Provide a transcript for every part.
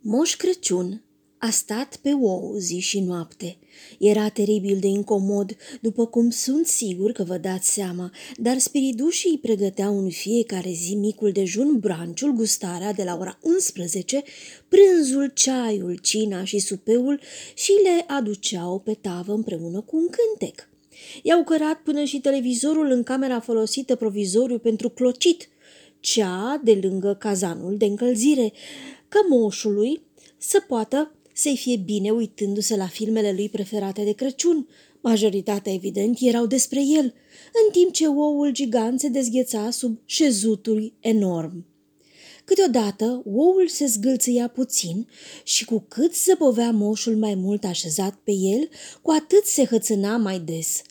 Moș Crăciun a stat pe ou zi și noapte. Era teribil de incomod, după cum sunt sigur că vă dați seama, dar spiridușii îi pregăteau în fiecare zi micul dejun, branciul, gustarea de la ora 11, prânzul, ceaiul, cina și supeul și le aduceau pe tavă împreună cu un cântec. I-au cărat până și televizorul în camera folosită provizoriu pentru clocit, cea de lângă cazanul de încălzire, cămoșului să poată să-i fie bine uitându-se la filmele lui preferate de Crăciun. Majoritatea, evident, erau despre el, în timp ce oul gigant se dezgheța sub șezutul enorm. Câteodată, oul se zgâlțâia puțin și cu cât zăbovea moșul mai mult așezat pe el, cu atât se hățâna mai des.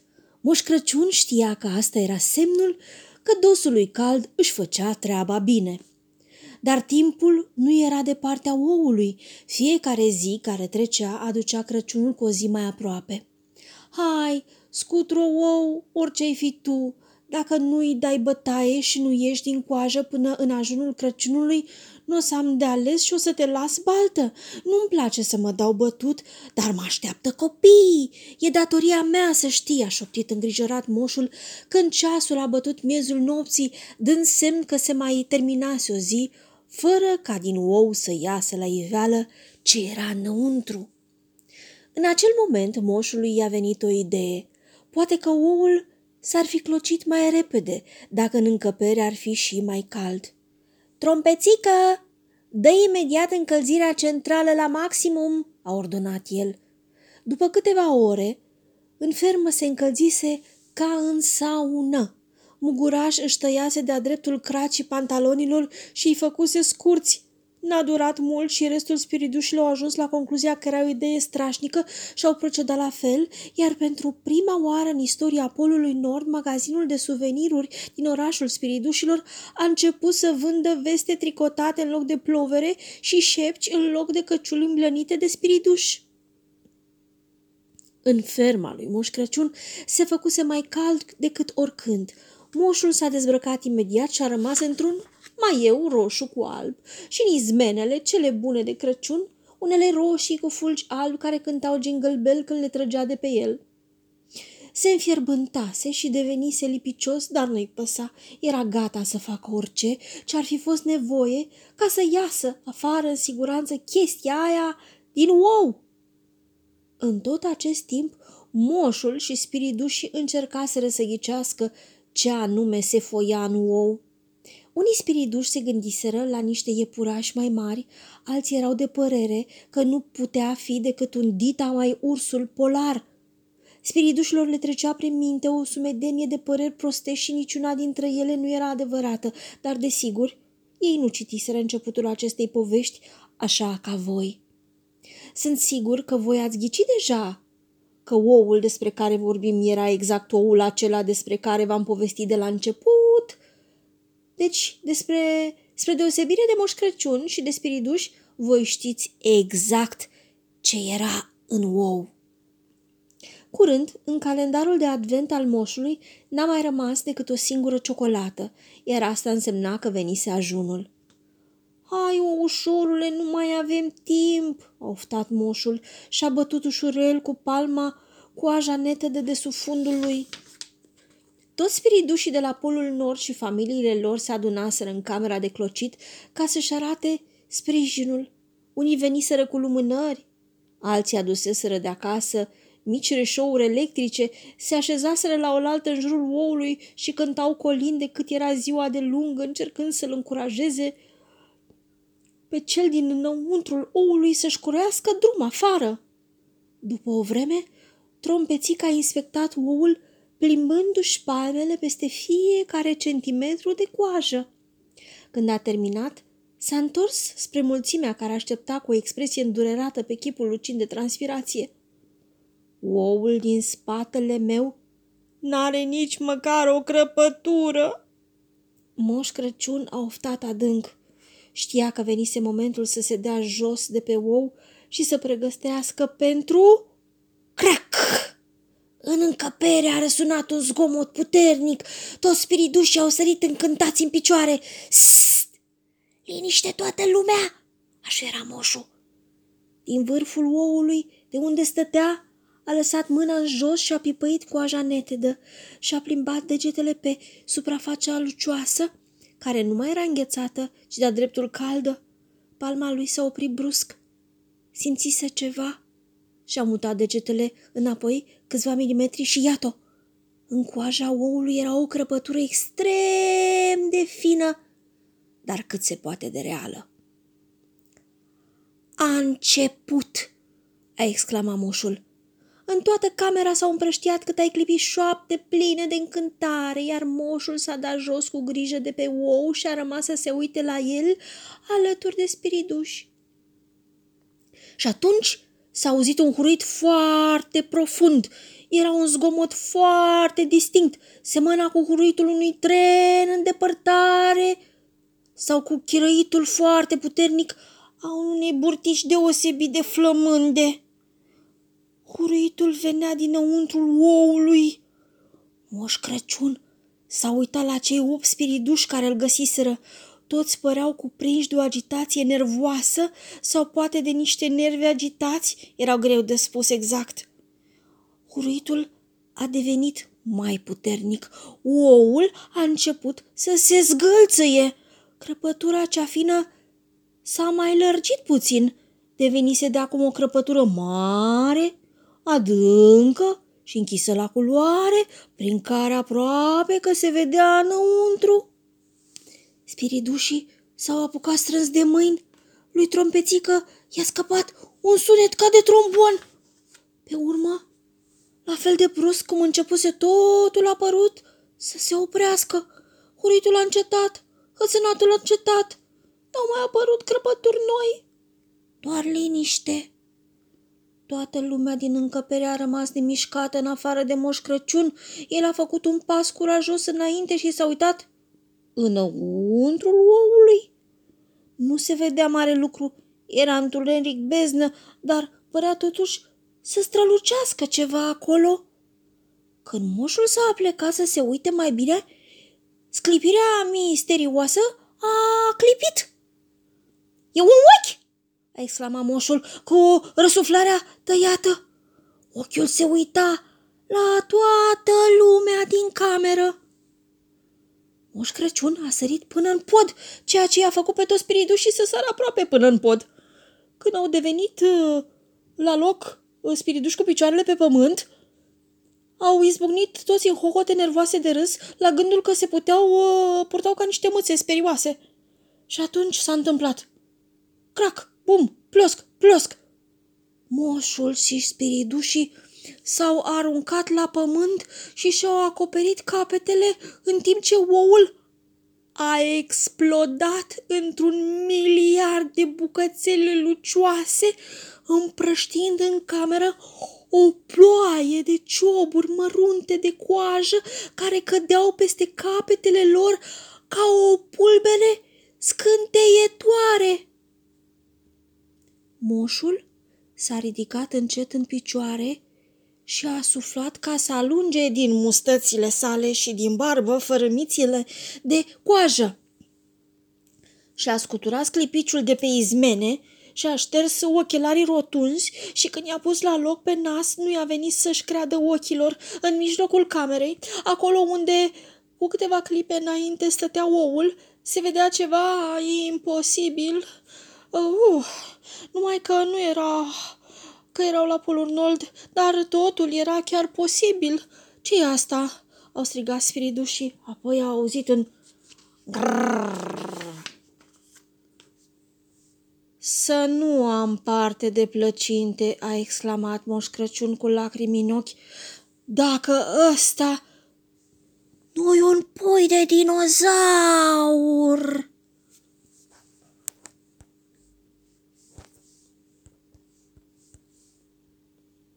Moș Crăciun știa că asta era semnul că dosului cald își făcea treaba bine. Dar timpul nu era de partea oului. Fiecare zi care trecea aducea Crăciunul cu o zi mai aproape. Hai, scutro ou, orice-ai fi tu, dacă nu-i dai bătaie și nu ieși din coajă până în ajunul Crăciunului, nu o să am de ales și o să te las baltă. Nu-mi place să mă dau bătut, dar mă așteaptă copiii. E datoria mea să știi, a șoptit îngrijorat moșul, când ceasul a bătut miezul nopții, dând semn că se mai terminase o zi, fără ca din ou să iasă la iveală ce era înăuntru. În acel moment moșului i-a venit o idee. Poate că oul s-ar fi clocit mai repede dacă în încăpere ar fi și mai cald. Trompețică! Dă imediat încălzirea centrală la maximum, a ordonat el. După câteva ore, în fermă se încălzise ca în saună. Muguraș își tăiase de-a dreptul cracii pantalonilor și îi făcuse scurți. N-a durat mult și restul spiridușilor au ajuns la concluzia că era o idee strașnică și au procedat la fel, iar pentru prima oară în istoria Polului Nord, magazinul de suveniruri din orașul spiridușilor a început să vândă veste tricotate în loc de plovere și șepci în loc de căciuli îmblănite de spiriduși. În ferma lui Moș Crăciun se făcuse mai cald decât oricând – Moșul s-a dezbrăcat imediat și a rămas într-un maieu roșu cu alb și în izmenele cele bune de Crăciun, unele roșii cu fulgi albi care cântau jingle bell când le trăgea de pe el. Se înfierbântase și devenise lipicios, dar nu-i păsa. Era gata să facă orice ce ar fi fost nevoie ca să iasă afară în siguranță chestia aia din ou. În tot acest timp, moșul și spiridușii încercaseră să ghicească ce anume se foia în ou. Unii spiriduși se gândiseră la niște iepurași mai mari, alții erau de părere că nu putea fi decât un dita mai ursul polar. Spiridușilor le trecea prin minte o sumedenie de păreri proste și niciuna dintre ele nu era adevărată, dar desigur, ei nu citiseră începutul acestei povești așa ca voi. Sunt sigur că voi ați ghicit deja că oul despre care vorbim era exact oul acela despre care v-am povestit de la început. Deci, despre, spre deosebire de Moș Crăciun și de spiriduși, voi știți exact ce era în ou. Curând, în calendarul de advent al moșului, n-a mai rămas decât o singură ciocolată, iar asta însemna că venise ajunul. Hai, o ușorule, nu mai avem timp, a oftat moșul și a bătut ușurel cu palma coaja netă de desubt fundul lui. Toți spiridușii de la Polul Nord și familiile lor se adunaseră în camera de clocit ca să-și arate sprijinul. Unii veniseră cu lumânări, alții aduseseră de acasă mici reșouri electrice, se așezaseră la oaltă în jurul oului și cântau colinde cât era ziua de lungă, încercând să-l încurajeze pe cel din înăuntrul oului să-și curească drum afară. După o vreme, trompețica a inspectat oul plimbându-și palmele peste fiecare centimetru de coajă. Când a terminat, s-a întors spre mulțimea care aștepta cu o expresie îndurerată pe chipul lucind de transpirație. Oul din spatele meu n-are nici măcar o crăpătură. Moș Crăciun a oftat adânc. Știa că venise momentul să se dea jos de pe ou și să pregătească pentru... Crac! În încăpere a răsunat un zgomot puternic. Toți spiridușii au sărit încântați în picioare. Sst! Liniște toată lumea! Așa era moșul. din vârful oului, de unde stătea, a lăsat mâna în jos și a pipăit coaja netedă și a plimbat degetele pe suprafața lucioasă, care nu mai era înghețată, ci de-a dreptul caldă. Palma lui s-a oprit brusc. Simțise ceva și a mutat degetele înapoi câțiva milimetri și iată În coaja oului era o crăpătură extrem de fină, dar cât se poate de reală. A început, a exclamat moșul. În toată camera s-au împrăștiat cât ai clipi șoapte pline de încântare, iar moșul s-a dat jos cu grijă de pe ou și a rămas să se uite la el alături de spiriduși. Și atunci s-a auzit un huruit foarte profund. Era un zgomot foarte distinct, semăna cu huruitul unui tren în depărtare sau cu chirăitul foarte puternic a unei burtici deosebit de flămânde. Huruitul venea dinăuntrul oului. Moș Crăciun s-a uitat la cei opt spiriduși care îl găsiseră. Toți păreau cuprinși de o agitație nervoasă sau poate de niște nervi agitați, erau greu de spus exact. Huruitul a devenit mai puternic. Oul a început să se zgâlțăie. Crăpătura cea fină s-a mai lărgit puțin. Devenise de acum o crăpătură mare, adâncă și închisă la culoare, prin care aproape că se vedea înăuntru. Spiridușii s-au apucat strâns de mâini. Lui Trompețică i-a scăpat un sunet ca de trombon. Pe urmă, la fel de brusc cum începuse totul a părut să se oprească. Huritul a încetat, hățânatul a încetat. N-au mai apărut crăpături noi. Doar liniște. Toată lumea din încăpere a rămas nemișcată în afară de Moș Crăciun. El a făcut un pas curajos înainte și s-a uitat înăuntrul oului. Nu se vedea mare lucru, era întuneric beznă, dar părea totuși să strălucească ceva acolo. Când moșul s-a plecat să se uite mai bine, sclipirea misterioasă a clipit. E un ochi! A exclamat moșul cu răsuflarea tăiată. Ochiul se uita la toată lumea din cameră. Moș Crăciun a sărit până în pod, ceea ce i-a făcut pe toți spiridușii să sară aproape până în pod. Când au devenit uh, la loc uh, spiriduși cu picioarele pe pământ, au izbucnit toți în hohote nervoase de râs la gândul că se puteau, uh, purtau ca niște mâțe sperioase. Și atunci s-a întâmplat. Crac, bum, plosc, plosc. Moșul și spiridușii s-au aruncat la pământ și și-au acoperit capetele în timp ce oul a explodat într-un miliard de bucățele lucioase, împrăștind în cameră o ploaie de cioburi mărunte de coajă care cădeau peste capetele lor ca o pulbere scânteietoare. Moșul s-a ridicat încet în picioare și a suflat ca să alunge din mustățile sale și din barbă fărâmițile de coajă. Și-a scuturat sclipiciul de pe izmene și a șters ochelarii rotunzi și când i-a pus la loc pe nas, nu i-a venit să-și creadă ochilor în mijlocul camerei, acolo unde, cu câteva clipe înainte, stătea oul, se vedea ceva imposibil. Uh, numai că nu era că erau la Polul Nold, dar totul era chiar posibil. ce e asta?" au strigat spiridușii, apoi au auzit un grrrr. Să nu am parte de plăcinte, a exclamat Moș Crăciun cu lacrimi în ochi, dacă ăsta nu e un pui de dinozaur.